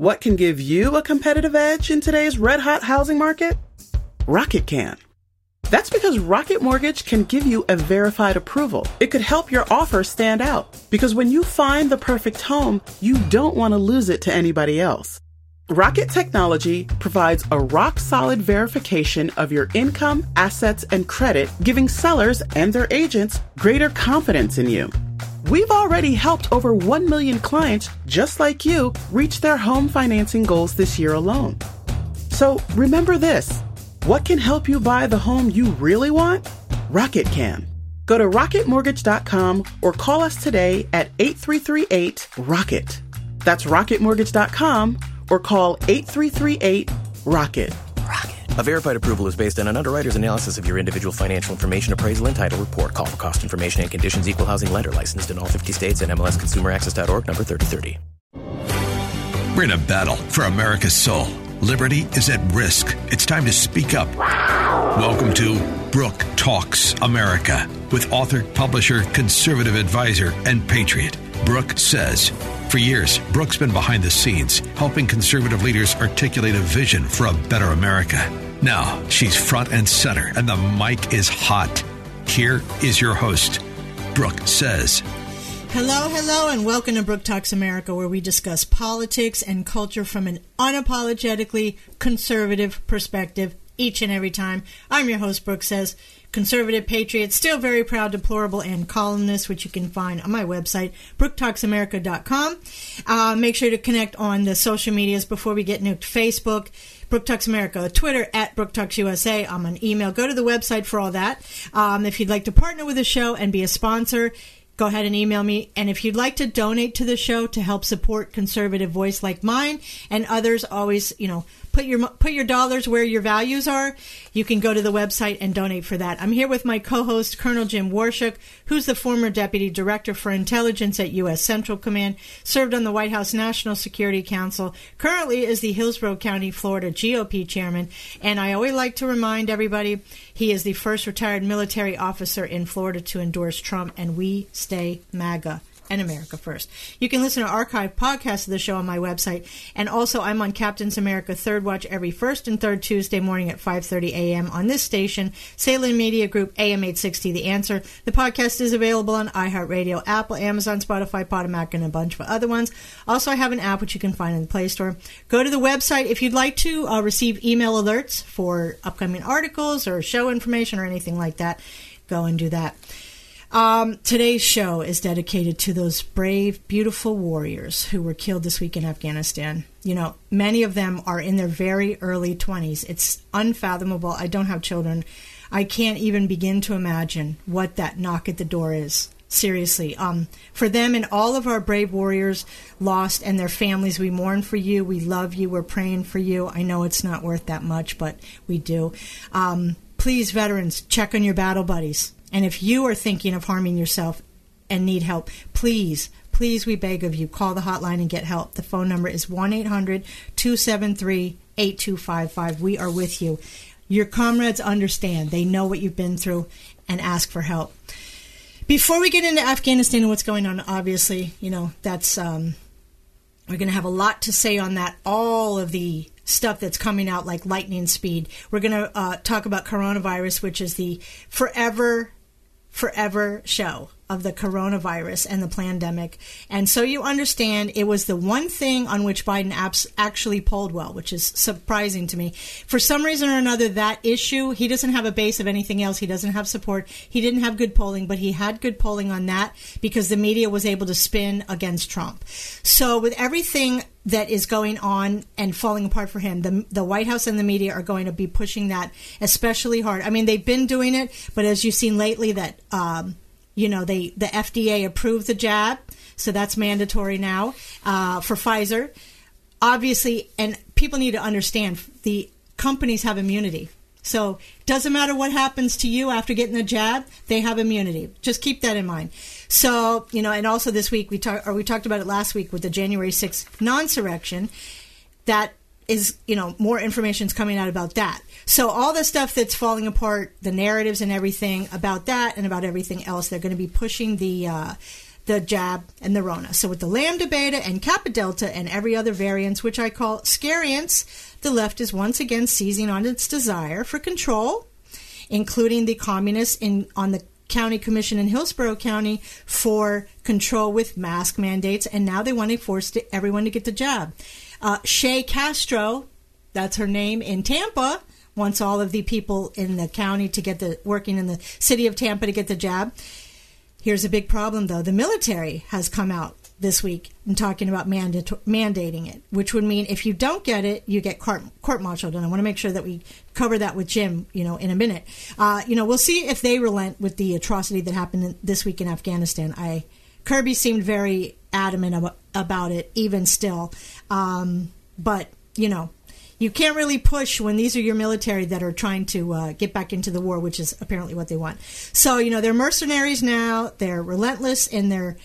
What can give you a competitive edge in today's red hot housing market? Rocket can. That's because Rocket Mortgage can give you a verified approval. It could help your offer stand out because when you find the perfect home, you don't want to lose it to anybody else. Rocket Technology provides a rock solid verification of your income, assets, and credit, giving sellers and their agents greater confidence in you. We've already helped over 1 million clients just like you reach their home financing goals this year alone. So remember this what can help you buy the home you really want? Rocket can. Go to rocketmortgage.com or call us today at 8338 Rocket. That's rocketmortgage.com or call 8338 Rocket. Rocket. A verified approval is based on an underwriter's analysis of your individual financial information appraisal and title report. Call for cost information and conditions. Equal housing lender licensed in all 50 states and MLSConsumerAccess.org number 3030. We're in a battle for America's soul. Liberty is at risk. It's time to speak up. Welcome to Brooke Talks America with author, publisher, conservative advisor, and patriot, Brooke Says. For years, Brooke's been behind the scenes, helping conservative leaders articulate a vision for a better America. Now, she's front and center, and the mic is hot. Here is your host, Brooke Says. Hello, hello, and welcome to Brooke Talks America, where we discuss politics and culture from an unapologetically conservative perspective each and every time. I'm your host, Brooke Says conservative patriot, still very proud, deplorable, and columnist, which you can find on my website, brooktalksamerica.com. Uh, make sure to connect on the social medias before we get nuked. Facebook, Brooke Talks America, Twitter at Brooke Talks USA. I'm on email. Go to the website for all that. Um, if you'd like to partner with the show and be a sponsor, go ahead and email me. And if you'd like to donate to the show to help support conservative voice like mine and others, always, you know, put your put your dollars where your values are, you can go to the website and donate for that. I'm here with my co-host Colonel Jim Waurishuk, who's the former deputy director for intelligence at U.S. Central Command, served on the White House National Security Council, currently is the Hillsborough County, Florida GOP chairman, and I always like to remind everybody he is the first retired military officer in Florida to endorse Trump, and we stay MAGA and America First. You can listen to archived podcasts of the show on my website, and also I'm on Captain's America Third Watch every first and third Tuesday morning at 5:30 a.m. on this station, Salem Media Group AM 860. The Answer. The podcast is available on iHeartRadio, Apple, Amazon, Spotify, Podomac, and a bunch of other ones. Also, I have an app which you can find in the Play Store. Go to the website if you'd like to uh, receive email alerts for upcoming articles or show information or anything like that. Go and do that. Um, today's show is dedicated to those brave, beautiful warriors who were killed this week in Afghanistan. You know, many of them are in their very early 20s. It's unfathomable. I don't have children. I can't even begin to imagine what that knock at the door is. Seriously, um, for them and all of our brave warriors lost and their families, we mourn for you. We love you. We're praying for you. I know it's not worth that much, but we do. Um, please, veterans, check on your battle buddies and if you are thinking of harming yourself and need help, please, please, we beg of you, call the hotline and get help. The phone number is 1 800 273 8255. We are with you. Your comrades understand, they know what you've been through, and ask for help. Before we get into Afghanistan and what's going on, obviously, you know, that's. Um, we're going to have a lot to say on that. All of the stuff that's coming out like lightning speed. We're going to uh, talk about coronavirus, which is the forever forever show of the coronavirus and the pandemic. And so you understand it was the one thing on which Biden apps actually polled well, which is surprising to me. For some reason or another, that issue, he doesn't have a base of anything else. He doesn't have support. He didn't have good polling, but he had good polling on that because the media was able to spin against Trump. So with everything that is going on and falling apart for him. The, the White House and the media are going to be pushing that especially hard. I mean, they've been doing it, but as you've seen lately, that um, you know, they the FDA approved the jab, so that's mandatory now uh, for Pfizer. Obviously, and people need to understand the companies have immunity. So doesn't matter what happens to you after getting the jab, they have immunity. Just keep that in mind. So you know, and also this week we talked, or we talked about it last week with the January 6th non-surrection. That is, you know, more information is coming out about that. So all the stuff that's falling apart, the narratives and everything about that, and about everything else, they're going to be pushing the uh, the jab and the Rona. So with the Lambda, Beta, and Kappa Delta and every other variance, which I call scariants, the left is once again seizing on its desire for control, including the communists in on the county commission in Hillsborough County for control with mask mandates, and now they want to force everyone to get the jab. Uh, Jane Castor, that's her name in Tampa, wants all of the people in the county to get the working in the city of Tampa to get the jab. Here's a big problem, though. The military has come out this week and talking about mandating it, which would mean if you don't get it, you get court, court-martialed. And I want to make sure that we cover that with Jim, you know, in a minute. Uh, you know, we'll see if they relent with the atrocity that happened this week in Afghanistan. I Kirby seemed very adamant about, about it, even still. Um, but you know, you can't really push when these are your military that are trying to uh, get back into the war, which is apparently what they want. So, you know, they're mercenaries now. They're relentless in their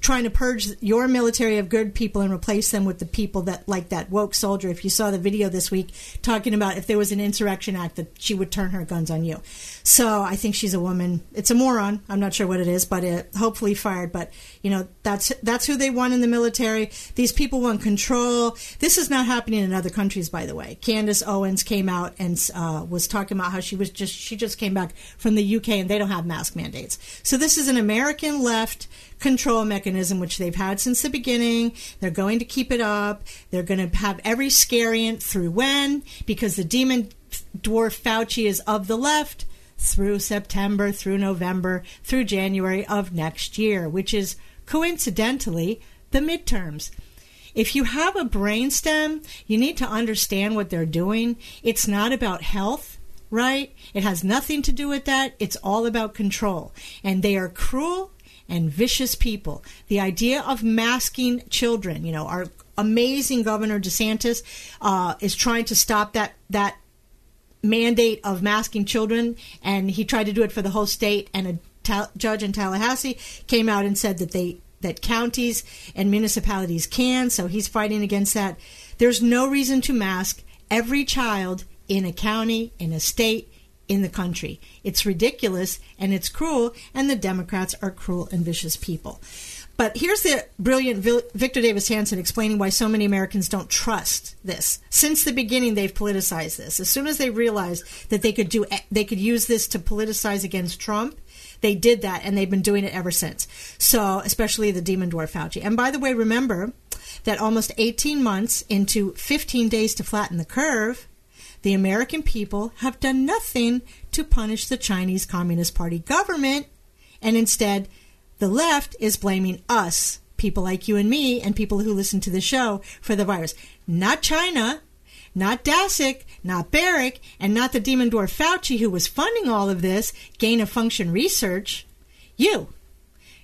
trying to purge your military of good people and replace them with the people that like that woke soldier. If you saw the video this week talking about if there was an insurrection act that she would turn her guns on you. So I think she's a woman. It's a moron. I'm not sure what it is, but it, hopefully fired. But you know that's that's who they want in the military. These people want control. This is not happening in other countries, by the way. Candace Owens came out and uh, was talking about how she was just she just came back from the UK and they don't have mask mandates. So this is an American left control mechanism, which they've had since the beginning. They're going to keep it up. They're going to have every scariant through when, because the demon dwarf Fauci is of the left through September, through November, through January of next year, which is coincidentally the midterms. If you have a brainstem, you need to understand what they're doing. It's not about health, right? It has nothing to do with that. It's all about control. And they are cruel and vicious people. The idea of masking children, you know, our amazing Governor DeSantis uh, is trying to stop that that mandate of masking children, and he tried to do it for the whole state. And a ta- judge in Tallahassee came out and said that they that counties and municipalities can. So he's fighting against that. There's no reason to mask every child in a county, in a state, in the country. It's ridiculous and it's cruel, and the Democrats are cruel and vicious people. But here's the brilliant Victor Davis Hanson explaining why so many Americans don't trust this. Since the beginning, they've politicized this. As soon as they realized that they could do, they could use this to politicize against Trump, they did that, and they've been doing it ever since. So, especially the demon dwarf Fauci. And by the way, remember that almost 18 months into 15 days to flatten the curve, the American people have done nothing to punish the Chinese Communist Party government, and instead, the left is blaming us, people like you and me, and people who listen to the show, for the virus. Not China, not Daszak, not Baric, and not the demon dwarf Fauci who was funding all of this gain of function research. You.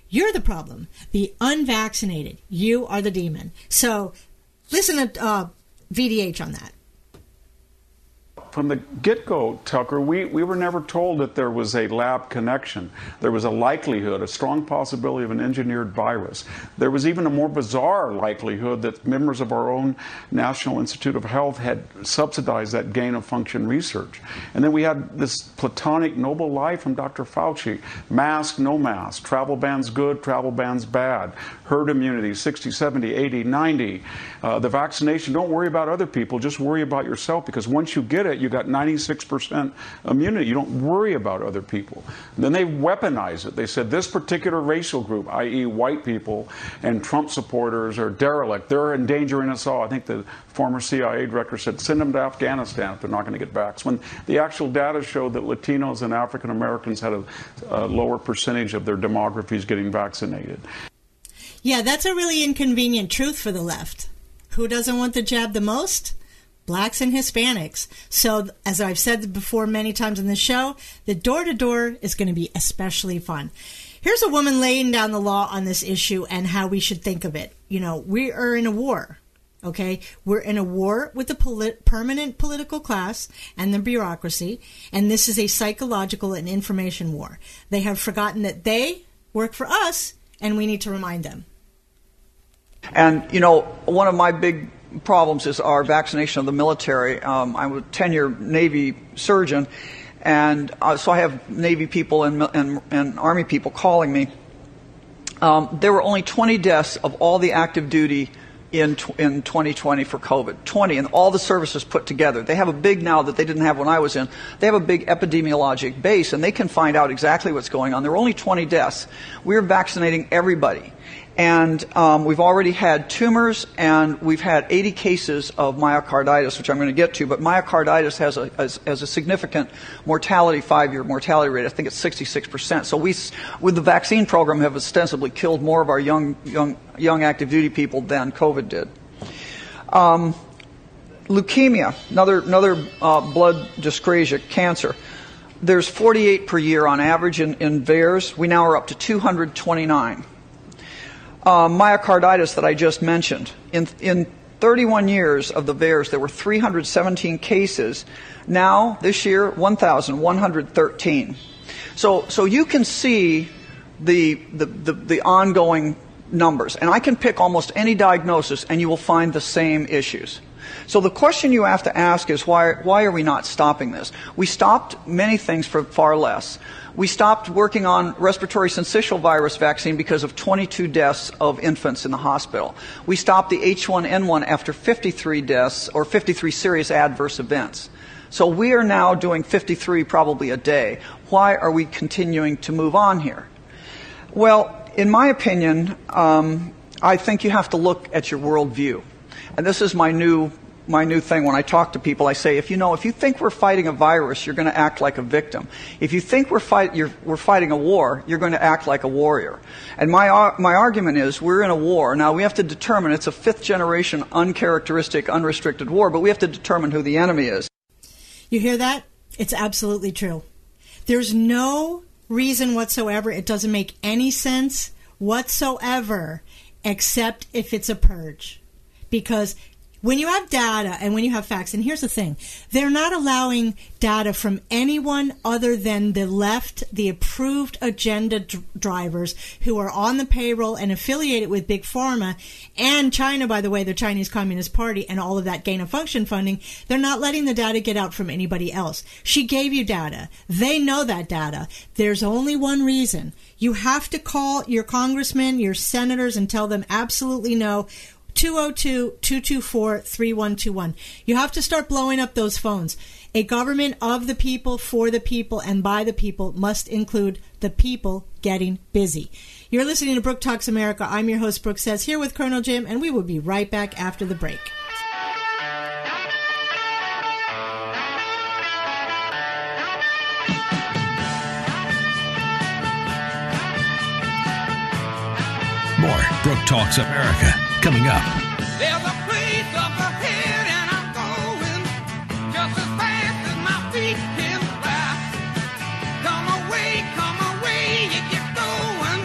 You're the problem. The unvaccinated. You are the demon. So listen to uh, VDH on that from the get go, Tucker, we, we were never told that there was a lab connection. There was a likelihood, a strong possibility of an engineered virus. There was even a more bizarre likelihood that members of our own National Institute of Health had subsidized that gain of function research. And then we had this platonic noble lie from Dr. Fauci mask, no mask, travel bans good, travel bans bad, herd immunity 60, 70, 80, 90. Uh, the vaccination, don't worry about other people, just worry about yourself because once you get it, you got 96% immunity. You don't worry about other people. And then they weaponize it. They said this particular racial group, i.e., white people and Trump supporters, are derelict. They're endangering us all. I think the former CIA director said, send them to Afghanistan if they're not going to get vaxxed. When the actual data showed that Latinos and African Americans had a, a lower percentage of their demographies getting vaccinated. Yeah, that's a really inconvenient truth for the left. Who doesn't want the jab the most? blacks and Hispanics. So, as I've said before many times in the show, the door to door is going to be especially fun. Here's a woman laying down the law on this issue and how we should think of it. You know, we are in a war. Okay, we're in a war with the polit- permanent political class and the bureaucracy, and this is a psychological and information war. They have forgotten that they work for us, and we need to remind them. And, you know, one of my big problems is our vaccination of the military. Um, I'm a 10 year Navy surgeon, and uh, so I have Navy people and, and, and Army people calling me. um, there were only 20 deaths of all the active duty in, in 2020 for COVID. 20, and all the services put together. They have a big now that they didn't have when I was in. They have a big epidemiologic base, and they can find out exactly what's going on. There were only 20 deaths. We're vaccinating everybody. And um, we've already had tumors, and we've had 80 cases of myocarditis, which I'm going to get to. But myocarditis has a, has, has a significant mortality, five-year mortality rate. I think it's 66%. So we, with the vaccine program, have ostensibly killed more of our young, young, young active duty people than COVID did. Um, leukemia, another, another uh, blood dyscrasia, cancer. There's 48 per year on average in, in VAERS. We now are up to 229 uh, myocarditis that I just mentioned. In, in 31 years of the VAERS, there were 317 cases. Now, this year, 1,113. So, so you can see the, the, the, the ongoing numbers. And I can pick almost any diagnosis and you will find the same issues. So the question you have to ask is why, why are we not stopping this? We stopped many things for far less. We stopped working on respiratory syncytial virus vaccine because of 22 deaths of infants in the hospital. We stopped the H1N1 after 53 deaths or 53 serious adverse events. So we are now doing 53 probably a day. Why are we continuing to move on here? Well, in my opinion, um, I think you have to look at your worldview. And this is my new my new thing when I talk to people. I say, if you know, if you think we're fighting a virus, you're going to act like a victim. If you think we're, fight, we're fighting a war, you're going to act like a warrior. And my, my argument is we're in a war. Now, we have to determine it's a fifth generation, uncharacteristic, unrestricted war, but we have to determine who the enemy is. You hear that? It's absolutely true. There's no reason whatsoever. It doesn't make any sense whatsoever, except if it's a purge. Because when you have data and when you have facts, and here's the thing, they're not allowing data from anyone other than the left, the approved agenda drivers who are on the payroll and affiliated with Big Pharma and China, by the way, the Chinese Communist Party and all of that gain of function funding. They're not letting the data get out from anybody else. She gave you data. They know that data. There's only one reason. You have to call your congressmen, your senators, and tell them absolutely no. 202-224-3121. You have to start blowing up those phones. A government of the people, for the people, and by the people must include the people getting busy. You're listening to Brooke Talks America. I'm your host, Brooke Says, here with Colonel Jim, and we will be right back after the break. More Brooke Talks America coming up. There's a place up ahead and I'm going just as fast as my feet can fly. Come away, come away, you get going.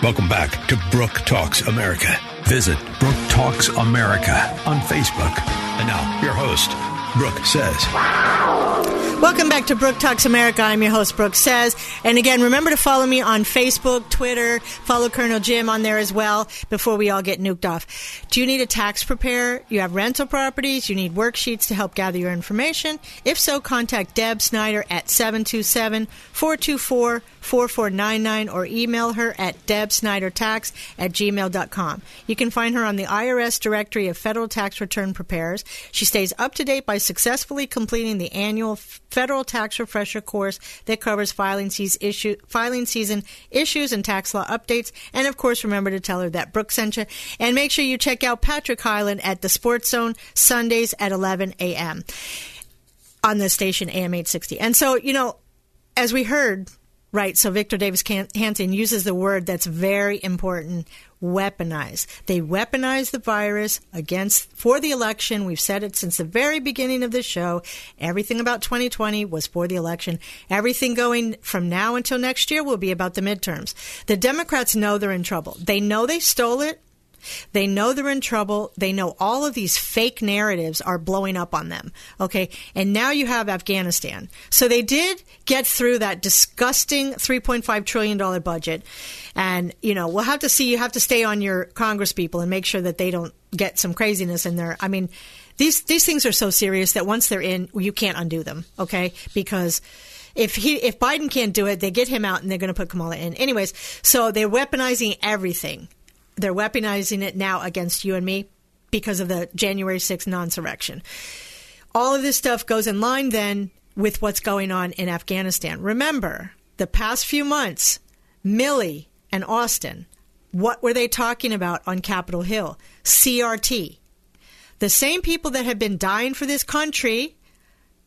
Welcome back to Brooke Talks America. Visit Brooke Talks America on Facebook. And now, your host, Brooke Says. Welcome back to Brooke Talks America. I'm your host, Brooke Says. And again, remember to follow me on Facebook, Twitter, follow Colonel Jim on there as well before we all get nuked off. Do you need a tax preparer? You have rental properties? You need worksheets to help gather your information? If so, contact Deb Snyder at 727 424 4499 or email her at debsnydertax at gmail.com. You can find her on the IRS directory of federal tax return preparers. She stays up to date by successfully completing the annual federal tax refresher course that covers filing, season, issue, filing season issues and tax law updates. And of course, remember to tell her that Brooke sent you. And make sure you check out Patrick Highland at the Sports Zone Sundays at 11 a.m. on the station AM 860. And so, you know, as we heard, right, so Victor Davis Hanson uses the word that's very important weaponize. They weaponize the virus against for the election. We've said it since the very beginning of the show. Everything about 2020 was for the election. Everything going from now until next year will be about the midterms. The Democrats know they're in trouble. They know they stole it. They know they're in trouble. They know all of these fake narratives are blowing up on them. Okay. And now you have Afghanistan. So they did get through that disgusting $3.5 trillion budget. And, you know, we'll have to see. You have to stay on your Congress people and make sure that they don't get some craziness in there. I mean, these these things are so serious that once they're in, you can't undo them. Okay, because if he if Biden can't do it, they get him out and they're going to put Kamala in. Anyways, so they're weaponizing everything. They're weaponizing it now against you and me because of the January 6th non-surrection. All of this stuff goes in line then with what's going on in Afghanistan. Remember, the past few months, Milley and Austin, what were they talking about on Capitol Hill? CRT. The same people that have been dying for this country,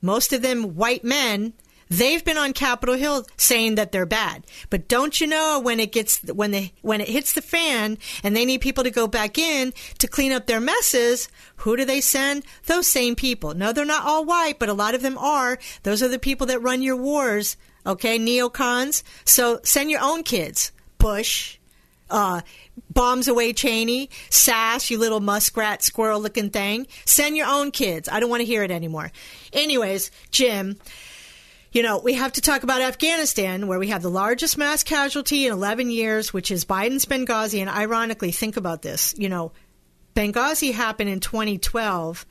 most of them white men, they've been on Capitol Hill saying that they're bad. But don't you know when it gets when they when it hits the fan and they need people to go back in to clean up their messes, who do they send? Those same people. No, they're not all white, but a lot of them are. Those are the people that run your wars, okay? Neocons. So send your own kids. Bush, uh, bombs away Cheney, Sasse, you little muskrat squirrel looking thing. Send your own kids. I don't want to hear it anymore. Anyways, Jim, you know, we have to talk about Afghanistan, where we have the largest mass casualty in 11 years, which is Biden's Benghazi. And ironically, think about this. You know, Benghazi happened in 2012.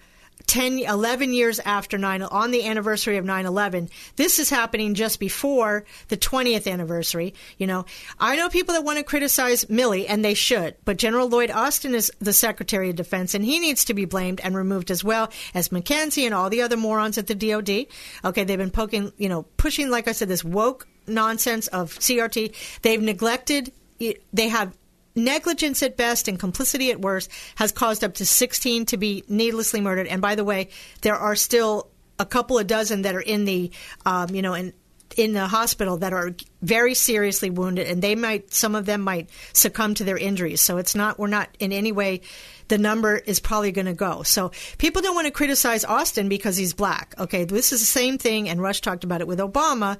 10, 11 years after 9, on the anniversary of 9-11. This is happening just before the 20th anniversary. You know, I know people that want to criticize Milley, and they should, but General Lloyd Austin is the Secretary of Defense, and he needs to be blamed and removed as well as McKenzie and all the other morons at the DOD. Okay, they've been poking, you know, pushing, like I said, this woke nonsense of CRT. They've neglected, they have negligence at best and complicity at worst has caused up to 16 to be needlessly murdered. And by the way, there are still a couple of dozen that are in the, um, you know, in in the hospital that are very seriously wounded, and they might some of them might succumb to their injuries. So it's not we're not in any way the number is probably going to go. So people don't want to criticize Austin because he's black. Okay, this is the same thing, and Rush talked about it with Obama.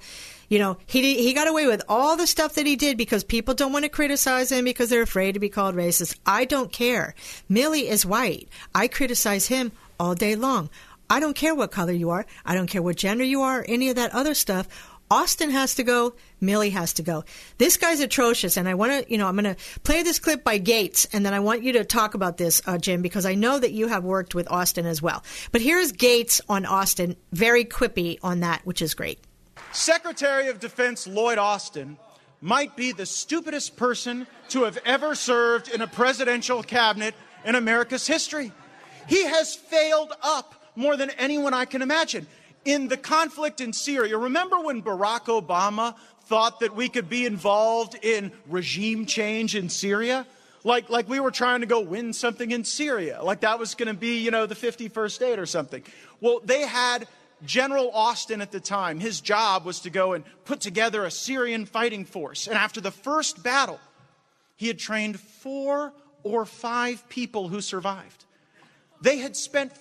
You know, he he got away with all the stuff that he did because people don't want to criticize him because they're afraid to be called racist. I don't care. Milley is white. I criticize him all day long. I don't care what color you are. I don't care what gender you are, any of that other stuff. Austin has to go. Milley has to go. This guy's atrocious, and I want to, you know, I'm going to play this clip by Gaetz, and then I want you to talk about this, uh, Jim, because I know that you have worked with Austin as well. But here's Gaetz on Austin, very quippy on that, which is great. Secretary of Defense Lloyd Austin might be the stupidest person to have ever served in a presidential cabinet in America's history. He has failed up more than anyone I can imagine. In the conflict in Syria, remember when Barack Obama thought that we could be involved in regime change in Syria? Like, like we were trying to go win something in Syria. Like that was going to be, you know, the 51st state or something. Well, they had General Austin at the time, his job was to go and put together a Syrian fighting force. And after the first battle, he had trained four or five people who survived. They had spent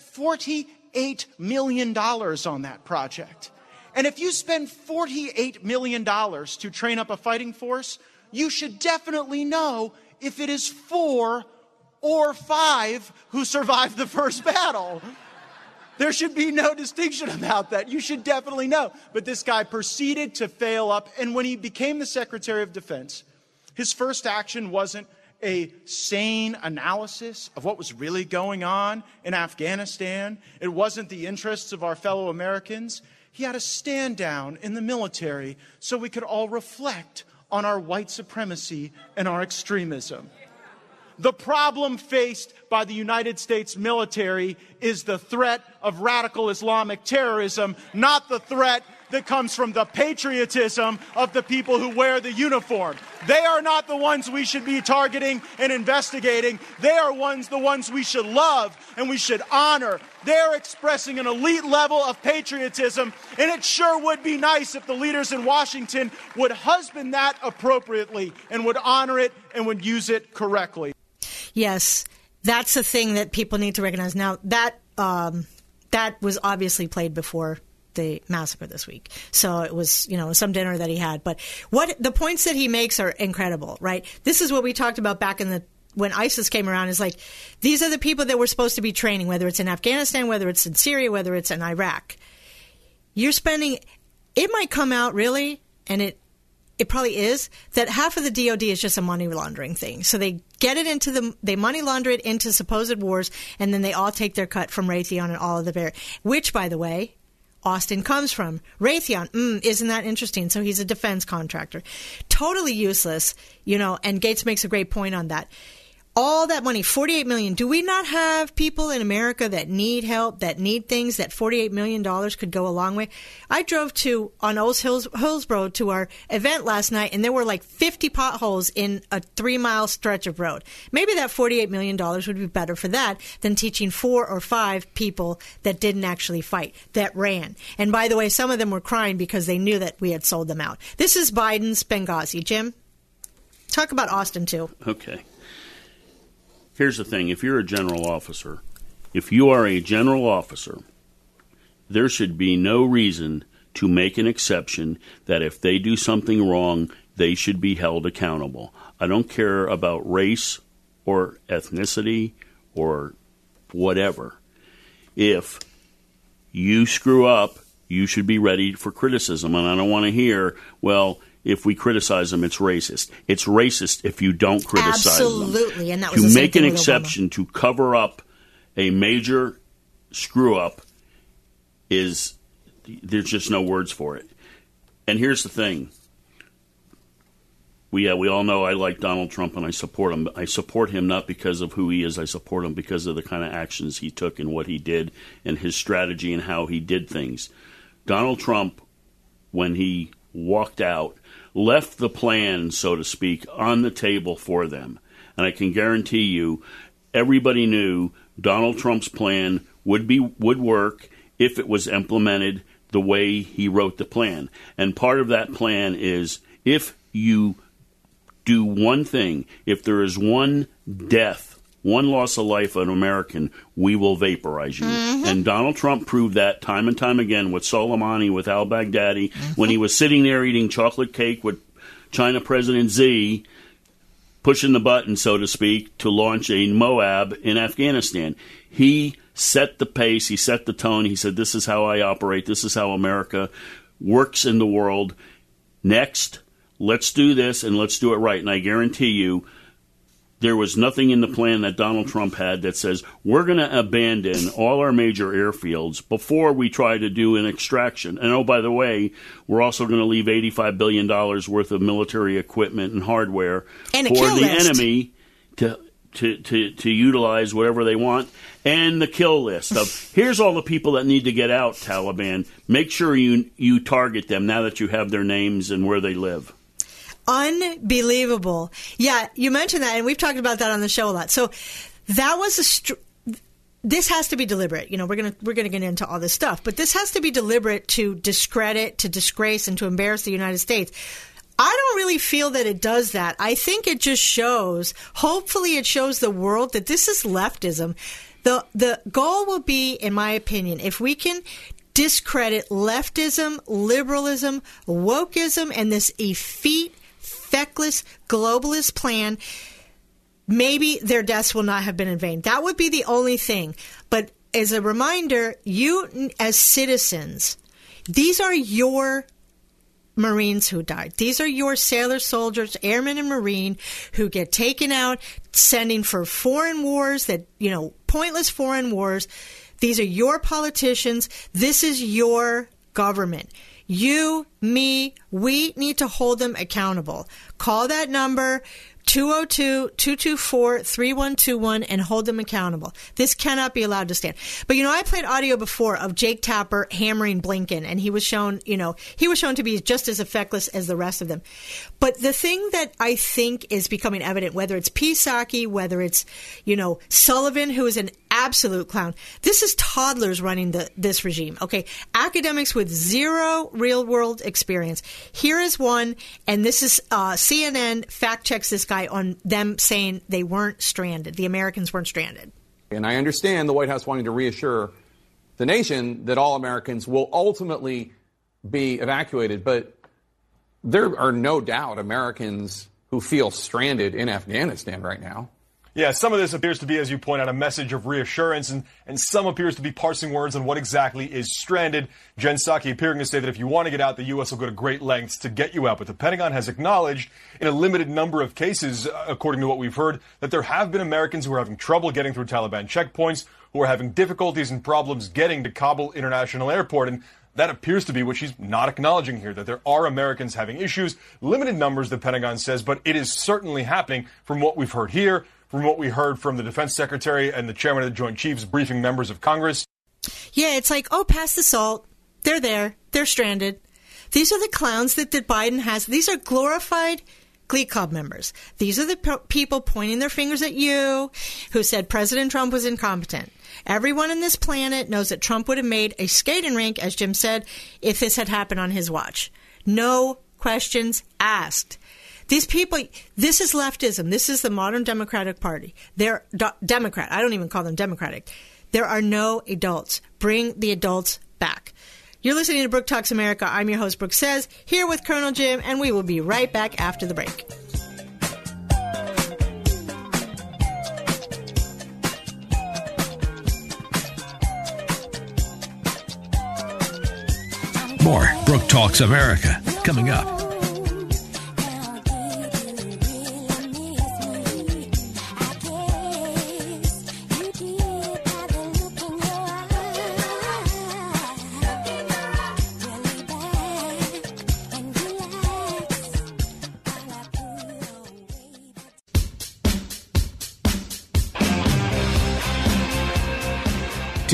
$48 million on that project. And if you spend $48 million to train up a fighting force, you should definitely know if it is four or five who survived the first battle. There should be no distinction about that. You should definitely know. But this guy proceeded to fail up. And when he became the Secretary of Defense, his first action wasn't a sane analysis of what was really going on in Afghanistan. It wasn't the interests of our fellow Americans. He had a stand down in the military so we could all reflect on our white supremacy and our extremism. The problem faced by the United States military is the threat of radical Islamic terrorism, not the threat that comes from the patriotism of the people who wear the uniform. They are not the ones we should be targeting and investigating. They are ones the ones we should love and we should honor. They're expressing an elite level of patriotism, and it sure would be nice if the leaders in Washington would husband that appropriately and would honor it and would use it correctly. Yes, that's the thing that people need to recognize. Now that um, that was obviously played before the massacre this week, so it was you know some dinner that he had. But what the points that he makes are incredible, right? This is what we talked about back in the when ISIS came around. Is like these are the people that we're supposed to be training, whether it's in Afghanistan, whether it's in Syria, whether it's in Iraq. You're spending. It might come out really, and it it probably is that half of the DoD is just a money laundering thing. So they get it into the they money launder it into supposed wars, and then they all take their cut from Raytheon and all of the very which, by the way. Austin comes from Raytheon. Mm, isn't that interesting? So he's a defense contractor. Totally useless, you know, and Gaetz makes a great point on that all that money 48 million. Do we not have people in america that need help that need things that 48 million dollars could go a long way? I drove to on Old Hills, hillsborough to our event last night and there were like 50 potholes in a three mile stretch of road. Maybe that 48 million dollars would be better for that than teaching four or five people that didn't actually fight that ran. And by the way some of them were crying because they knew that we had sold them out. This is biden's benghazi. Jim talk about austin too. Okay. Here's the thing if you're a general officer, if you are a general officer, there should be no reason to make an exception that if they do something wrong, they should be held accountable. I don't care about race or ethnicity or whatever. If you screw up, you should be ready for criticism. And I don't want to hear, well, if we criticize them, it's racist. It's racist if you don't criticize them. Absolutely, and that was same make an Obama. exception to cover up a major screw up is there's just no words for it. And here's the thing. We, yeah, we all know I like Donald Trump and I support him. I support him not because of who he is. I support him because of the kind of actions he took and what he did and his strategy and how he did things. Donald Trump, when he walked out, left the plan, so to speak, on the table for them. And I can guarantee you, everybody knew Donald Trump's plan would be would work if it was implemented the way he wrote the plan. And part of that plan is if you do one thing, if there is one death, one loss of life of an American, we will vaporize you. Mm-hmm. And Donald Trump proved that time and time again with Soleimani, with al Baghdadi, when he was sitting there eating chocolate cake with China President Xi, pushing the button, so to speak, to launch a MOAB in Afghanistan. He set the pace, he set the tone, he said, This is how I operate, this is how America works in the world. Next, let's do this and let's do it right. And I guarantee you, there was nothing in the plan that Donald Trump had that says we're going to abandon all our major airfields before we try to do an extraction. And oh, by the way, we're also going to leave $85 billion worth of military equipment and hardware And for the list. enemy to, to, to, to utilize whatever they want. And the kill list of here's all the people that need to get out, Taliban. Make sure you, you target them now that you have their names and where they live. Unbelievable. Yeah, you mentioned that, and we've talked about that on the show a lot. So that was a. Str- this has to be deliberate. You know, we're gonna we're gonna get into all this stuff, but this has to be deliberate to discredit, to disgrace, and to embarrass the United States. I don't really feel that it does that. I think it just shows. Hopefully, it shows the world that this is leftism. the The goal will be, in my opinion, if we can discredit leftism, liberalism, wokeism, and this effete, feckless, globalist plan, maybe their deaths will not have been in vain. That would be the only thing. But as a reminder, you as citizens, these are your Marines who died. These are your sailor soldiers, airmen and marine who get taken out, sending for foreign wars that, you know, pointless foreign wars. These are your politicians. This is your government. You, me, we need to hold them accountable. Call that number. 202-224-3121 and hold them accountable. This cannot be allowed to stand. But you know, I played audio before of Jake Tapper hammering Blinken and he was shown, you know, he was shown to be just as effectless as the rest of them. But the thing that I think is becoming evident, whether it's Psaki, whether it's, you know, Sullivan, who is an absolute clown. This is toddlers running the, this regime. Okay. Academics with zero real world experience. Here is one, and this is uh, CNN fact checks this guy on them saying they weren't stranded. The Americans weren't stranded. And I understand the White House wanting to reassure the nation that all Americans will ultimately be evacuated, but there are no doubt Americans who feel stranded in Afghanistan right now. Yeah, some of this appears to be, as you point out, a message of reassurance, and, and some appears to be parsing words on what exactly is stranded. Jen Psaki appearing to say that if you want to get out, the U.S. will go to great lengths to get you out. But the Pentagon has acknowledged, in a limited number of cases, uh, according to what we've heard, that there have been Americans who are having trouble getting through Taliban checkpoints, who are having difficulties and problems getting to Kabul International Airport. And that appears to be what she's not acknowledging here, that there are Americans having issues. Limited numbers, the Pentagon says, but it is certainly happening from what we've heard here, from what we heard from the Defense Secretary and the Chairman of the Joint Chiefs briefing members of Congress. Yeah, it's like, oh, pass the salt. They're there. They're stranded. These are the clowns that, that Biden has. These are glorified Glee Club members. These are the p- people pointing their fingers at you who said President Trump was incompetent. Everyone on this planet knows that Trump would have made a skating rink, as Jim said, if this had happened on his watch. No questions asked. These people, this is leftism. This is the modern Democratic Party. They're do- Democrat. I don't even call them Democratic. There are no adults. Bring the adults back. You're listening to Brooke Talks America. I'm your host, Brooke Says, here with Colonel Jim, and we will be right back after the break. More Brooke Talks America coming up.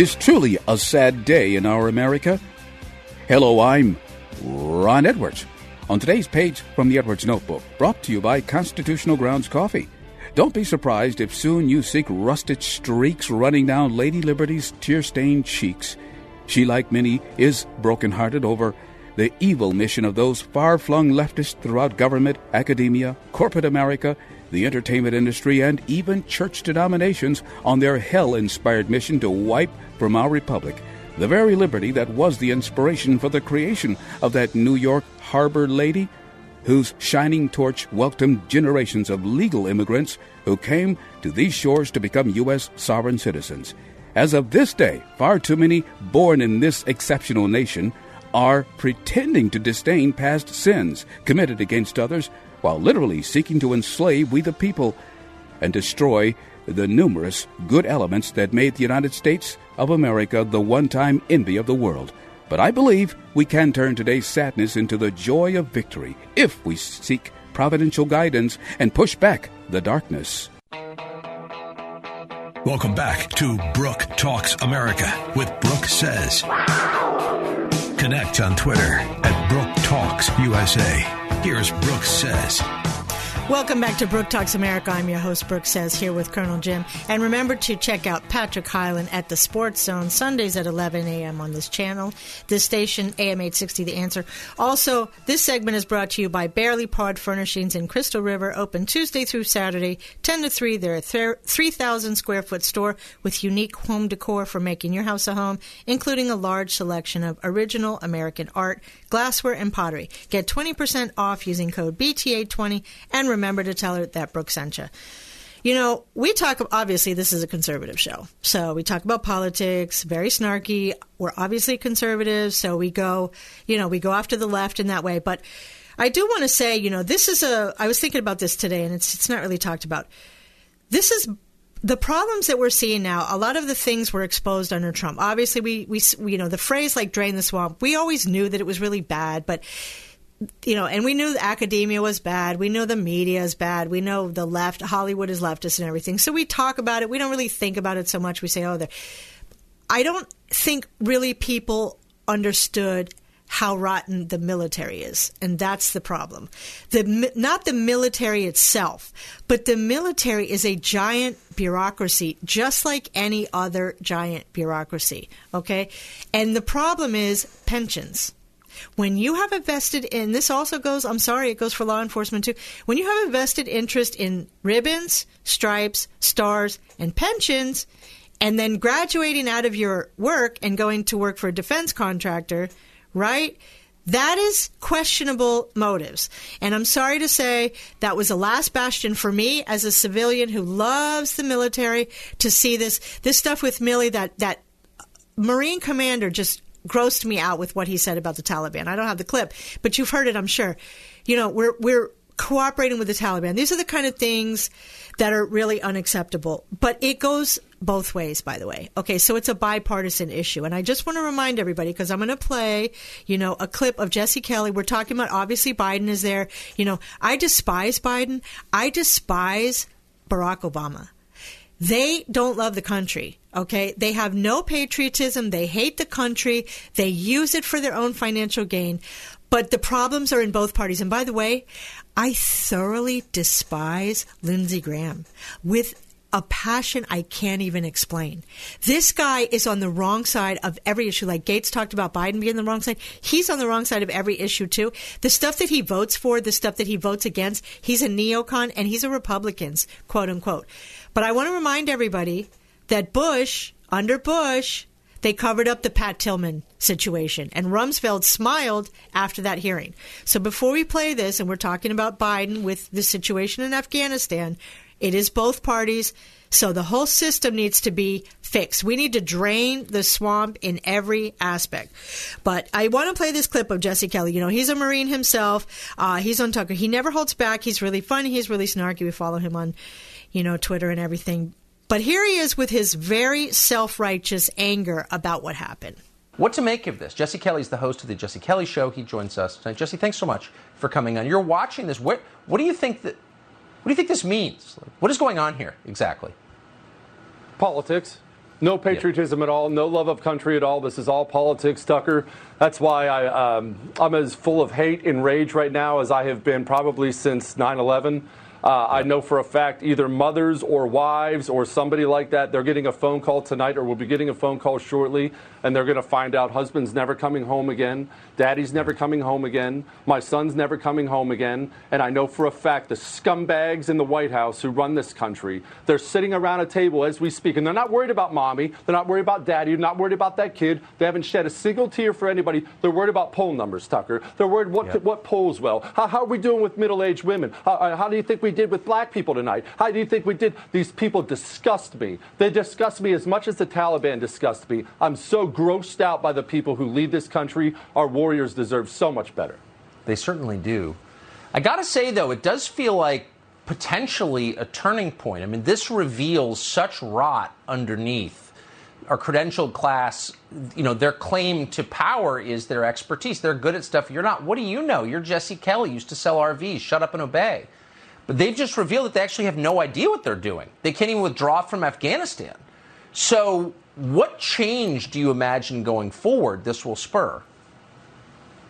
Tis truly a sad day in our America. Hello, I'm Ron Edwards. On today's page from the Edwards Notebook, brought to you by Constitutional Grounds Coffee. Don't be surprised if soon you seek rusted streaks running down Lady Liberty's tear stained cheeks. She, like many, is broken-hearted over the evil mission of those far flung leftists throughout government, academia, corporate America, the entertainment industry, and even church denominations on their hell inspired mission to wipe from our republic the very liberty that was the inspiration for the creation of that New York harbor lady whose shining torch welcomed generations of legal immigrants who came to these shores to become U.S. sovereign citizens. As of this day, far too many born in this exceptional nation are pretending to disdain past sins committed against others while literally seeking to enslave we the people and destroy the numerous good elements that made the United States of America the one time envy of the world. But I believe we can turn today's sadness into the joy of victory if we seek providential guidance and push back the darkness. Welcome back to Brooke Talks America with Brooke Says. Connect on Twitter at Brooke Talks USA. Here's Brooks Says. Welcome back to Brooke Talks America. I'm your host, Brooke Says, here with Colonel Jim. And remember to check out Patrick Hyland at the Sports Zone Sundays at 11 a.m. on this channel, this station, AM 860 The Answer. Also, this segment is brought to you by Barely Pod Furnishings in Crystal River, open Tuesday through Saturday, 10 to 3. They're a 3,000 square foot store with unique home decor for making your house a home, including a large selection of original American art, glassware, and pottery. Get 20% off using code BTA20 and remember to tell her that Brooke sent you. You know, we talk, obviously, this is a conservative show. So we talk about politics, very snarky. We're obviously conservative. So we go, you know, we go after the left in that way. But I do want to say, you know, this is a, I was thinking about this today and it's, it's not really talked about. This is the problems that we're seeing now, a lot of the things were exposed under Trump. Obviously, we, we, you know, the phrase like drain the swamp, we always knew that it was really bad, but, you know, and we knew academia was bad. We know the media is bad. We know the left, Hollywood is leftist and everything. So we talk about it. We don't really think about it so much. We say, oh, there. I don't think really people understood how rotten the military is, and that's the problem. The not the military itself, but the military is a giant bureaucracy, just like any other giant bureaucracy. Okay, and the problem is pensions. When you have a vested in this also goes I'm sorry it goes for law enforcement too. When you have a vested interest in ribbons, stripes, stars and pensions and then graduating out of your work and going to work for a defense contractor, right? That is questionable motives. And I'm sorry to say that was the last bastion for me as a civilian who loves the military to see this this stuff with Milley that that Marine commander just grossed me out with what he said about the Taliban. I don't have the clip, but you've heard it, I'm sure. You know, we're we're cooperating with the Taliban. These are the kind of things that are really unacceptable. But it goes both ways, by the way. Okay, so it's a bipartisan issue. And I just want to remind everybody, because I'm going to play, you know, a clip of Jesse Kelly. We're talking about, obviously, Biden is there. You know, I despise Biden. I despise Barack Obama. They don't love the country. Okay. They have no patriotism. They hate the country. They use it for their own financial gain. But the problems are in both parties. And by the way, I thoroughly despise Lindsey Graham with a passion I can't even explain. This guy is on the wrong side of every issue. Like Gaetz talked about Biden being the wrong side. He's on the wrong side of every issue too. The stuff that he votes for, the stuff that he votes against, he's a neocon and he's a Republicans, quote unquote. But I want to remind everybody that Bush, under Bush, they covered up the Pat Tillman situation. And Rumsfeld smiled after that hearing. So before we play this, and we're talking about Biden with the situation in Afghanistan, it is both parties. So the whole system needs to be fixed. We need to drain the swamp in every aspect. But I want to play this clip of Jesse Kelly. You know, he's a Marine himself. Uh, he's on Tucker. He never holds back. He's really funny. He's really snarky. We follow him on, you know, Twitter and everything. But here he is with his very self righteous anger about what happened. What to make of this? Jesse Kelly's the host of the Jesse Kelly Show. He joins us tonight. Jesse, thanks so much for coming on. You're watching this. What what do you think that what do you think this means? What is going on here exactly? Politics. No patriotism at all. No love of country at all. This is all politics, Tucker. That's why I, um, I'm as full of hate and rage right now as I have been probably since 9 11. Uh, I know for a fact either mothers or wives or somebody like that, they're getting a phone call tonight or will be getting a phone call shortly, and they're going to find out husband's never coming home again, daddy's never coming home again, my son's never coming home again. And I know for a fact the scumbags in the White House who run this country, they're sitting around a table as we speak, and they're not worried about mommy, they're not worried about daddy, they're not worried about that kid, they haven't shed a single tear for anybody. They're worried about poll numbers, Tucker. They're worried what, what polls well. How, how are we doing with middle aged women? How, how do you think we did with black people tonight? How do you think we did? These people disgust me. They disgust me as much as the Taliban disgust me. I'm so grossed out by the people who lead this country. Our warriors deserve so much better. They certainly do. I got to say, though, it does feel like potentially a turning point. I mean, this reveals such rot underneath our credentialed class. You know, their claim to power is their expertise. They're good at stuff you're not. What do you know? You're Jesse Kelly, used to sell RVs. Shut up and obey. But they've just revealed that they actually have no idea what they're doing. They can't even withdraw from Afghanistan. So, what change do you imagine going forward this will spur?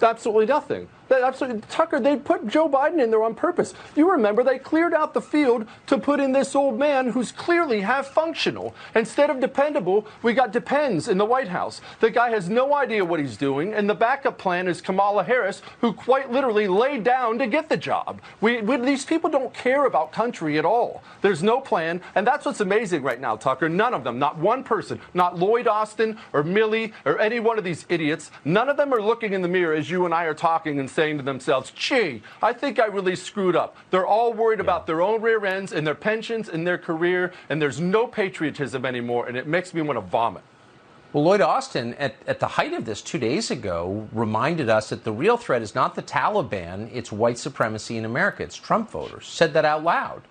Absolutely nothing. That absolutely, Tucker, they put Joe Biden in there on purpose. You remember they cleared out the field to put in this old man who's clearly half functional. Instead of dependable, we got depends in the White House. The guy has no idea what he's doing, and the backup plan is Kamala Harris, who quite literally laid down to get the job. We, we, these people don't care about country at all. There's no plan, and that's what's amazing right now, Tucker. None of them, not one person, not Lloyd Austin or Milley or any one of these idiots, none of them are looking in the mirror as you and I are talking and saying to themselves, gee, I think I really screwed up. They're all worried yeah. about their own rear ends and their pensions and their career, and there's no patriotism anymore, and it makes me want to vomit. Well, Lloyd Austin, at, at the height of this two days ago, reminded us that the real threat is not the Taliban, it's white supremacy in America. It's Trump voters. Said that out loud.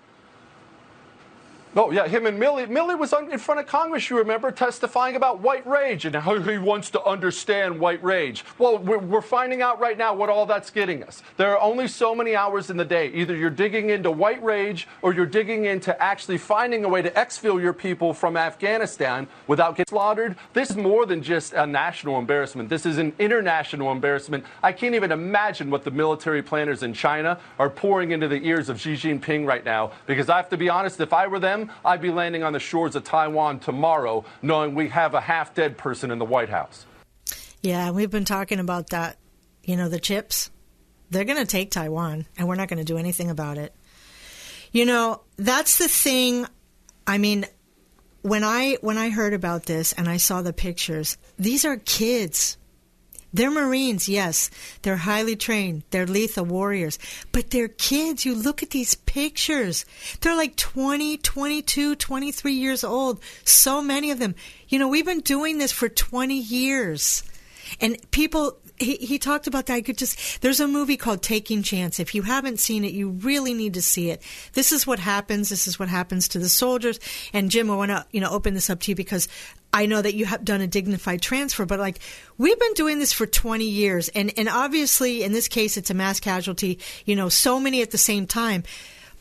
Oh, yeah, him and Milley. Milley was in front of Congress, you remember, testifying about white rage and how he wants to understand white rage. Well, we're, we're, finding out right now what all that's getting us. There are only so many hours in the day. Either you're digging into white rage or you're digging into actually finding a way to exfil your people from Afghanistan without getting slaughtered. This is more than just a national embarrassment. This is an international embarrassment. I can't even imagine what the military planners in China are pouring into the ears of Xi Jinping right now because I have to be honest, if I were them, I'd be landing on the shores of Taiwan tomorrow knowing we have a half dead person in the White House. Yeah, we've been talking about that. You know, the chips, they're going to take Taiwan, and we're not going to do anything about it. You know, that's the thing. I mean, when I when I heard about this and I saw the pictures, these are kids. They're Marines, yes. They're highly trained. They're lethal warriors. But they're kids. You look at these pictures. They're like 20, 22, 23 years old. So many of them. You know, we've been doing this for 20 years. And people, he, he talked about that. I could just, there's a movie called Taking Chance. If you haven't seen it, you really need to see it. This is what happens. This is what happens to the soldiers. And Jim, I want to, you know, open this up to you because I know that you have done a dignified transfer, but like we've been doing this for 20 years. And, and obviously in this case, it's a mass casualty, you know, so many at the same time.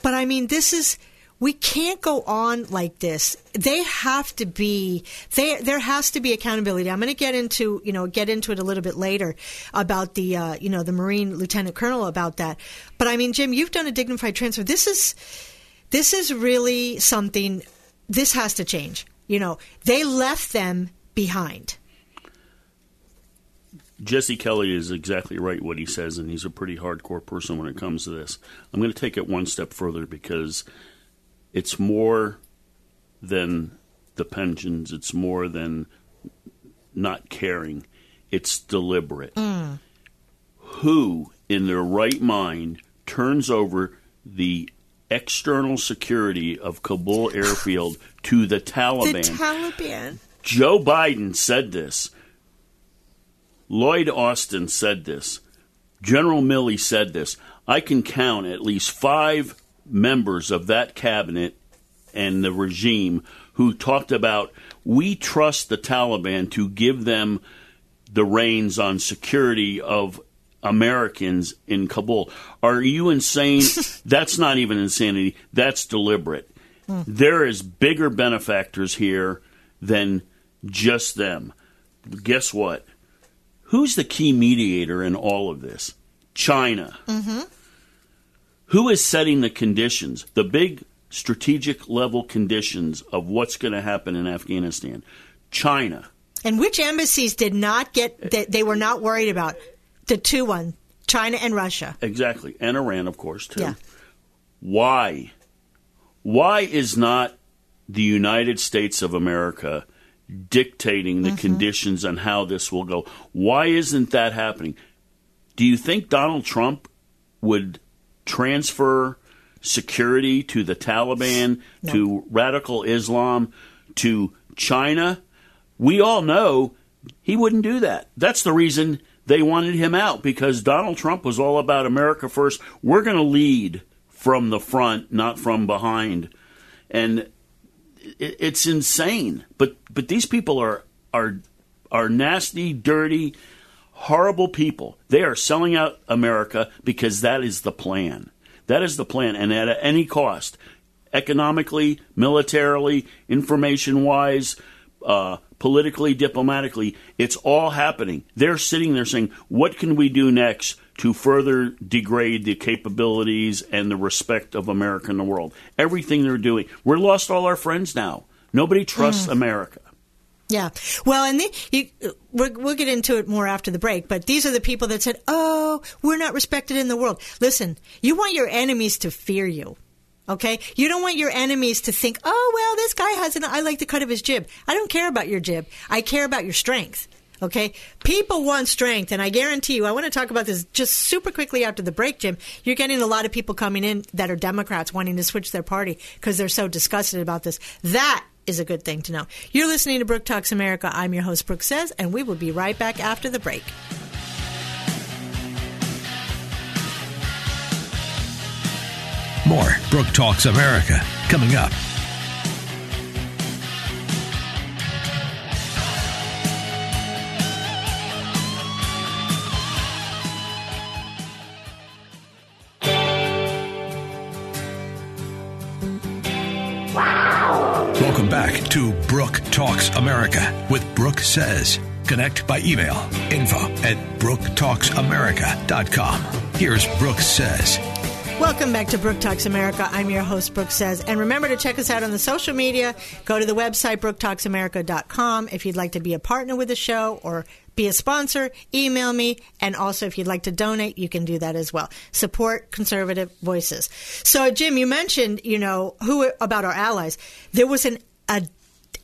But I mean, this is, we can't go on like this. They have to be they there has to be accountability. I'm going to get into, you know, get into it a little bit later about the uh, you know, the Marine Lieutenant Colonel about that. But I mean, Jim, you've done a dignified transfer. This is this is really something this has to change. You know, they left them behind. Jesse Kelly is exactly right what he says, and he's a pretty hardcore person when it comes to this. I'm going to take it one step further because it's more than the pensions, it's more than not caring, it's deliberate. Mm. Who, in their right mind, turns over the external security of Kabul airfield to the Taliban? The Taliban. Joe Biden said this. Lloyd Austin said this. General Milley said this. I can count at least five members of that cabinet and the regime who talked about we trust the Taliban to give them the reins on security of Americans in Kabul. Are you insane? That's not even insanity. That's deliberate. There is bigger benefactors here than just them. Guess what? Who's the key mediator in all of this? China. Mm-hmm. Who is setting the conditions, the big strategic level conditions of what's going to happen in Afghanistan? China. And which embassies did not get that they were not worried about? The two one, China and Russia. Exactly. And Iran, of course, too. Yeah. Why? Why is not the United States of America dictating the mm-hmm. conditions on how this will go? Why isn't that happening? Do you think Donald Trump would transfer security to the Taliban, to radical Islam, to China? We all know he wouldn't do that. That's the reason they wanted him out because Donald Trump was all about America first. We're going to lead from the front, not from behind. And it's insane. But but these people are are are nasty, dirty, horrible people. They are selling out America because that is the plan. That is the plan, and at any cost, economically, militarily, information wise, uh, politically, diplomatically, it's all happening. They're sitting there saying, "What can we do next?" To further degrade the capabilities and the respect of America in the world. Everything they're doing. We're lost all our friends now. Nobody trusts mm. America. Yeah. Well, and the, you, we'll get into it more after the break, but these are the people that said, oh, we're not respected in the world. Listen, you want your enemies to fear you. Okay? You don't want your enemies to think, oh, well, this guy has an, I like the cut of his jib. I don't care about your jib. I care about your strength. Okay? People want strength, and I guarantee you, I want to talk about this just super quickly after the break, Jim. You're getting a lot of people coming in that are Democrats wanting to switch their party because they're so disgusted about this. That is a good thing to know. You're listening to Brooke Talks America. I'm your host, Brooke Says, and we will be right back after the break. More Brooke Talks America coming up. Welcome back to Brooke Talks America with Brooke Says. Connect by email info at brooktalksamerica.com. Here's Brooke Says. Welcome back to Brooke Talks America. I'm your host, Brooke Says. And remember to check us out on the social media. Go to the website, brooktalksamerica.com. If you'd like to be a partner with the show or be a sponsor, email me. And also, if you'd like to donate, you can do that as well. Support conservative voices. So, Jim, you mentioned, you know, who about our allies. There was an a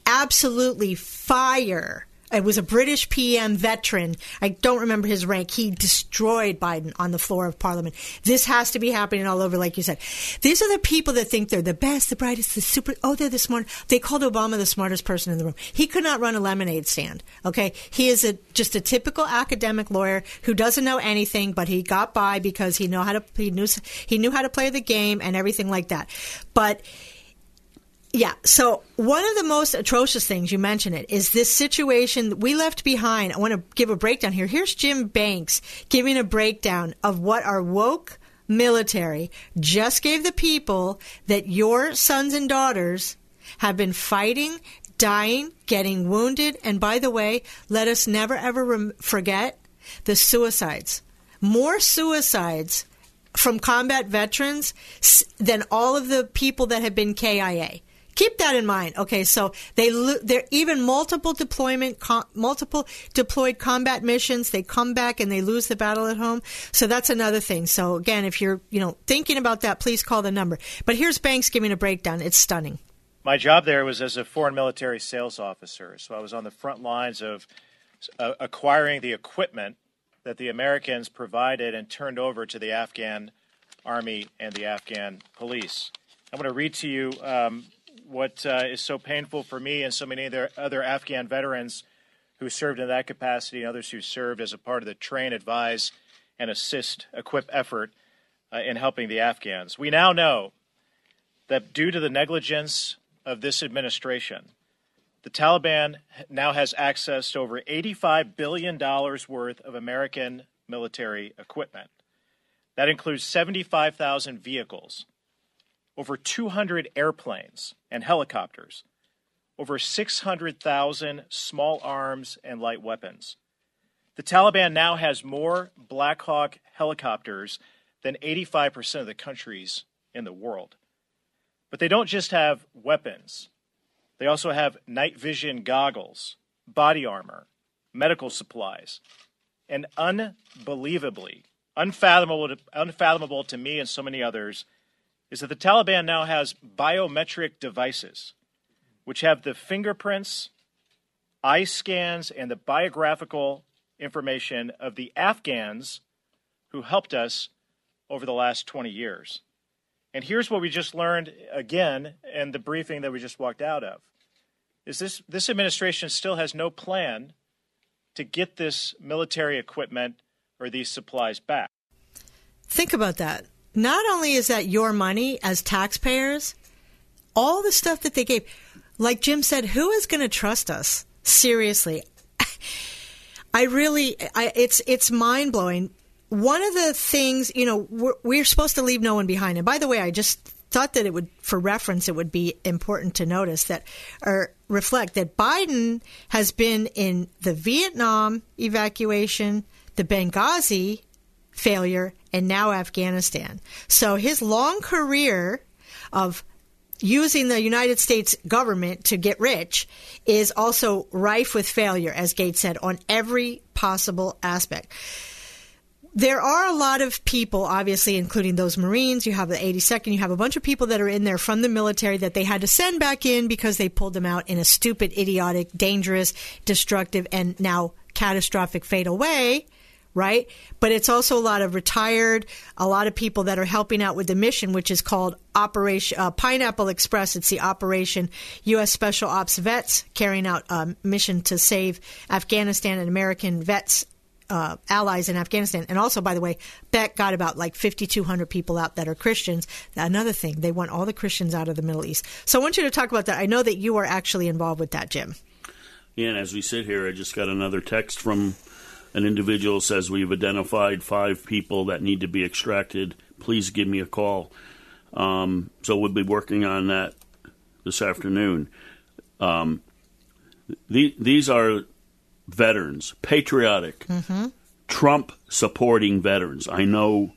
absolutely fire It was a British PM veteran. I don't remember his rank. He destroyed Biden on the floor of Parliament. This has to be happening all over, like you said. These are the people that think they're the best, the brightest, the super. Oh, they're the smart. They called Obama the smartest person in the room. He could not run a lemonade stand. Okay, he is a just a typical academic lawyer who doesn't know anything, but he got by because he know how to he knew he knew how to play the game and everything like that. But yeah. So one of the most atrocious things you mentioned it is this situation we left behind. I want to give a breakdown here. Here's Jim Banks giving a breakdown of what our woke military just gave the people that your sons and daughters have been fighting, dying, getting wounded, and by the way, let us never ever rem- forget the suicides. More suicides from combat veterans than all of the people that have been KIA. Keep that in mind. Okay, so they they're even multiple deployment, multiple deployed combat missions. They come back and they lose the battle at home. So that's another thing. So again, if you're you know thinking about that, please call the number. But here's Banks giving a breakdown. It's stunning. My job there was as a foreign military sales officer. So I was on the front lines of uh, acquiring the equipment that the Americans provided and turned over to the Afghan army and the Afghan police. I'm going to read to you um, what uh, is so painful for me and so many other, other Afghan veterans who served in that capacity and others who served as a part of the train, advise, and assist, equip effort uh, in helping the Afghans. We now know that due to the negligence of this administration, the Taliban now has access to over $85 billion worth of American military equipment. That includes 75,000 vehicles, over 200 airplanes and helicopters, over 600,000 small arms and light weapons. The Taliban now has more Black Hawk helicopters than 85% of the countries in the world. But they don't just have weapons, they also have night vision goggles, body armor, medical supplies, and unbelievably, unfathomable to, unfathomable to me and so many others, is that the Taliban now has biometric devices which have the fingerprints, eye scans, and the biographical information of the Afghans who helped us over the last 20 years. And here's what we just learned again in the briefing that we just walked out of. Is this this administration still has no plan to get this military equipment or these supplies back. Think about that. Not only is that your money as taxpayers, all the stuff that they gave, like Jim said, who is going to trust us? Seriously, I really, I, it's it's mind blowing. One of the things, you know, we're, we're supposed to leave no one behind. And by the way, I just thought that it would, for reference, it would be important to notice that or reflect that Biden has been in the Vietnam evacuation, the Benghazi failure, and now Afghanistan. So his long career of using the United States government to get rich is also rife with failure, as Gaetz said, on every possible aspect. There are a lot of people, obviously, including those Marines. You have the 82nd. You have a bunch of people that are in there from the military that they had to send back in because they pulled them out in a stupid, idiotic, dangerous, destructive, and now catastrophic, fatal way right? But it's also a lot of retired, a lot of people that are helping out with the mission, which is called Operation uh, Pineapple Express. It's the Operation U.S. Special Ops Vets carrying out a mission to save Afghanistan and American vets. Uh, allies in Afghanistan, and also, by the way, Beck got about like 5,200 people out that are Christians. Another thing, they want all the Christians out of the Middle East. So I want you to talk about that. I know that you are actually involved with that, Jim. Yeah, and as we sit here, I just got another text from an individual says we've identified five people that need to be extracted. Please give me a call. Um, so we'll be working on that this afternoon. Um, the, these are veterans, patriotic, Mm-hmm. Trump supporting veterans. I know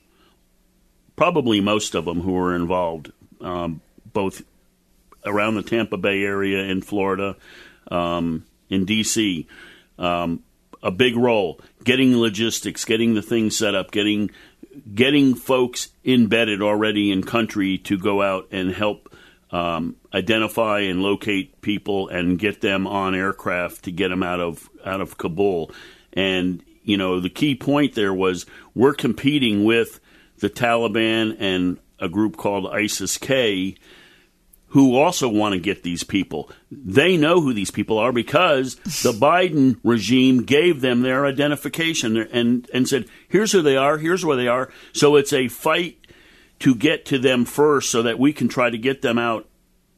probably most of them who are involved, um, both around the Tampa Bay area in Florida, um, in D.C. Um, a big role getting logistics, getting the things set up, getting getting folks embedded already in country to go out and help um, identify and locate people and get them on aircraft to get them out of out of Kabul. And you know, the key point there was we're competing with the Taliban and a group called ISIS K who also want to get these people. They know who these people are because the Biden regime gave them their identification and, and said, here's who they are, here's where they are. So it's a fight to get to them first so that we can try to get them out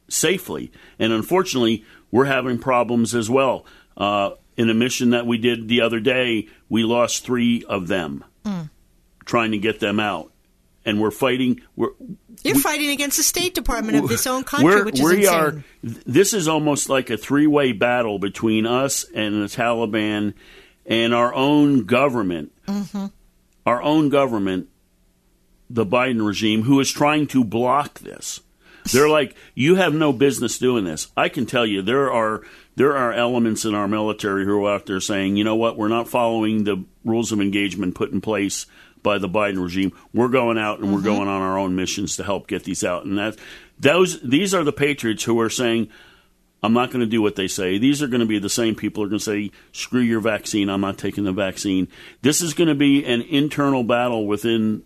safely. And unfortunately, we're having problems as well. Uh, in a mission that we did the other day, we lost three of them Mm. trying to get them out. And we're fighting. We're, You're fighting against the State Department of this own country, we're, which is we insane. are. This is almost like a three-way battle between us and the Taliban and our own government. hmm Our own government, the Biden regime, who is trying to block this. They're like, you have no business doing this. I can tell you, there are there are elements in our military who are out there saying, you know what, we're not following the rules of engagement put in place by the Biden regime. We're going out and we're mm-hmm. going on our own missions to help get these out. And that those these are the patriots who are saying, I'm not going to do what they say. These are going to be the same people who are going to say, screw your vaccine, I'm not taking the vaccine. This is going to be an internal battle within,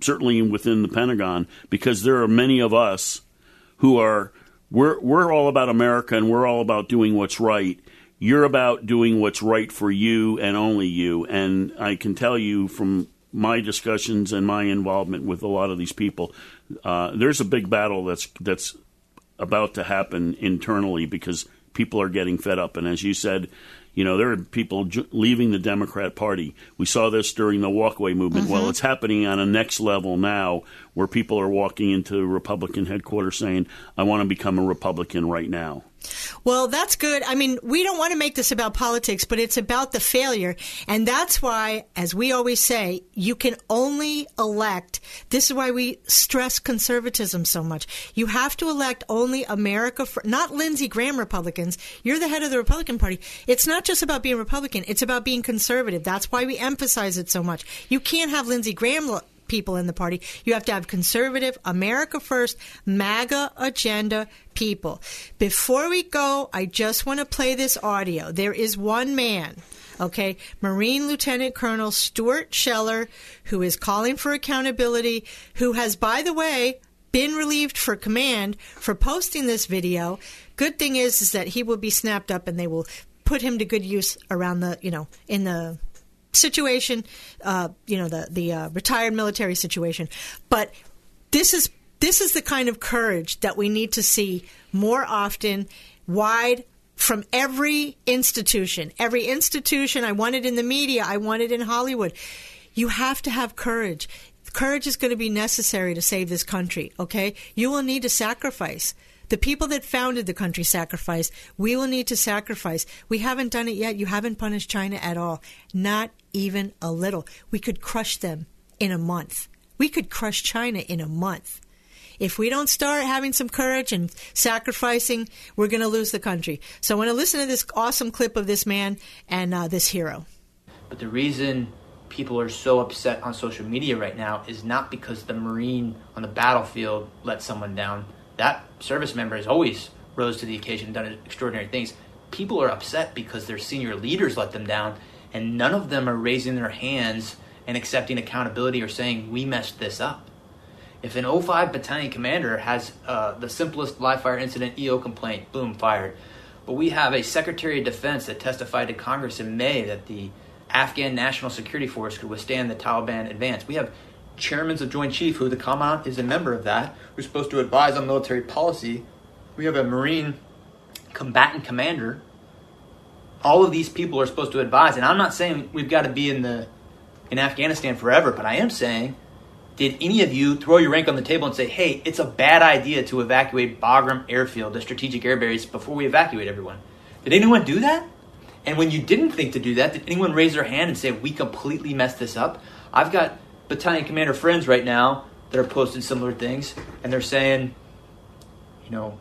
certainly within the Pentagon, because there are many of us who are, we're, we're all about America and we're all about doing what's right. You're about doing what's right for you and only you. And I can tell you from my discussions and my involvement with a lot of these people, uh, there's a big battle that's that's about to happen internally because people are getting fed up. And as you said, you know, there are people j- leaving the Democrat Party. We saw this during the walkaway movement. Well, Mhm. it's happening on a next level now where people are walking into Republican headquarters saying, I want to become a Republican right now. Well, that's good. I mean, we don't want to make this about politics, but it's about the failure. And that's why, as we always say, you can only elect. This is why we stress conservatism so much. You have to elect only America, for, not Lindsey Graham Republicans. You're the head of the Republican Party. It's not just about being Republican, it's about being conservative. That's why we emphasize it so much. You can't have Lindsey Graham people in the party. You have to have conservative, America first, MAGA agenda people. Before we go, I just want to play this audio. There is one man, okay, Marine Lieutenant Colonel Stuart Scheller, who is calling for accountability, who has, by the way, been relieved for command for posting this video. Good thing is, is that he will be snapped up and they will put him to good use around the, you know, in the situation, uh, you know, the the uh, retired military situation. But this is this is the kind of courage that we need to see more often, wide from every institution. Every institution. I want it in the media. I want it in Hollywood. You have to have courage. Courage is going to be necessary to save this country. Okay, you will need to sacrifice. The people that founded the country sacrificed. We will need to sacrifice. We haven't done it yet. You haven't punished China at all. Not even a little. We could crush them in a month. We could crush China in a month. If we don't start having some courage and sacrificing, we're going to lose the country. So I want to listen to this awesome clip of this man and uh, this hero. But the reason people are so upset on social media right now is not because the Marine on the battlefield let someone down. That service member has always rose to the occasion and done extraordinary things. People are upset because their senior leaders let them down, and none of them are raising their hands and accepting accountability or saying, We messed this up. If an 05 battalion commander has uh, the simplest live fire incident EO complaint, boom, fired. But we have a Secretary of Defense that testified to Congress in May that the Afghan National Security Force could withstand the Taliban advance. We have chairmen of Joint Chief, who the Commandant is a member of that, who's supposed to advise on military policy. We have a Marine combatant commander. All of these people are supposed to advise, and I'm not saying we've got to be in the in Afghanistan forever, but I am saying, did any of you throw your rank on the table and say, "Hey, it's a bad idea to evacuate Bagram Airfield, the strategic air base, before we evacuate everyone"? Did anyone do that? And when you didn't think to do that, did anyone raise their hand and say, "We completely messed this up"? I've got battalion commander friends right now that are posting similar things, and they're saying, you know,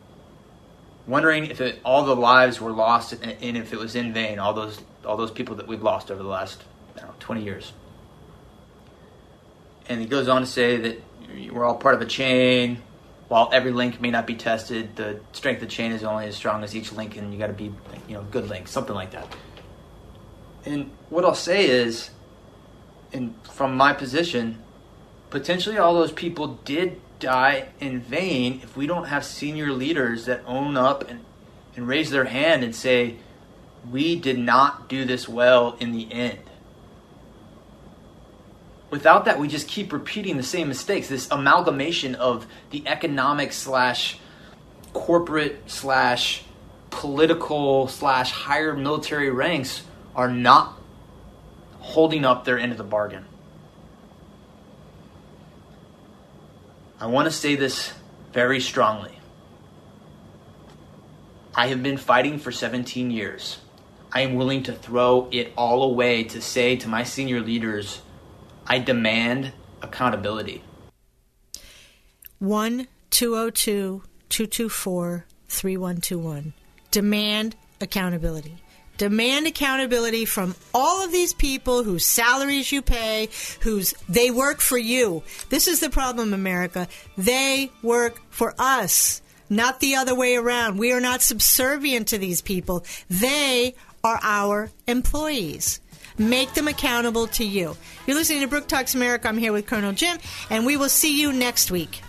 wondering if it, all the lives were lost and, and if it was in vain. All those all those people that we've lost over the last know, 20 years. And he goes on to say that we're all part of a chain. while every link may not be tested, the strength of the chain is only as strong as each link, and you got to be, you know, good link, something like that. And what I'll say is, and from my position, potentially all those people did die in vain if we don't have senior leaders that own up and, and raise their hand and say, we did not do this well in the end. Without that, we just keep repeating the same mistakes. This amalgamation of the economic slash corporate slash political slash higher military ranks are not holding up their end of the bargain. I want to say this very strongly. I have been fighting for 17 years. I am willing to throw it all away to say to my senior leaders, I demand accountability. 1 202 224 3121. Demand accountability. Demand accountability from all of these people whose salaries you pay, whose they work for you. This is the problem, America. They work for us, not the other way around. We are not subservient to these people. They are our employees. Make them accountable to you. You're listening to Brooke Talks America. I'm here with Colonel Jim, and we will see you next week.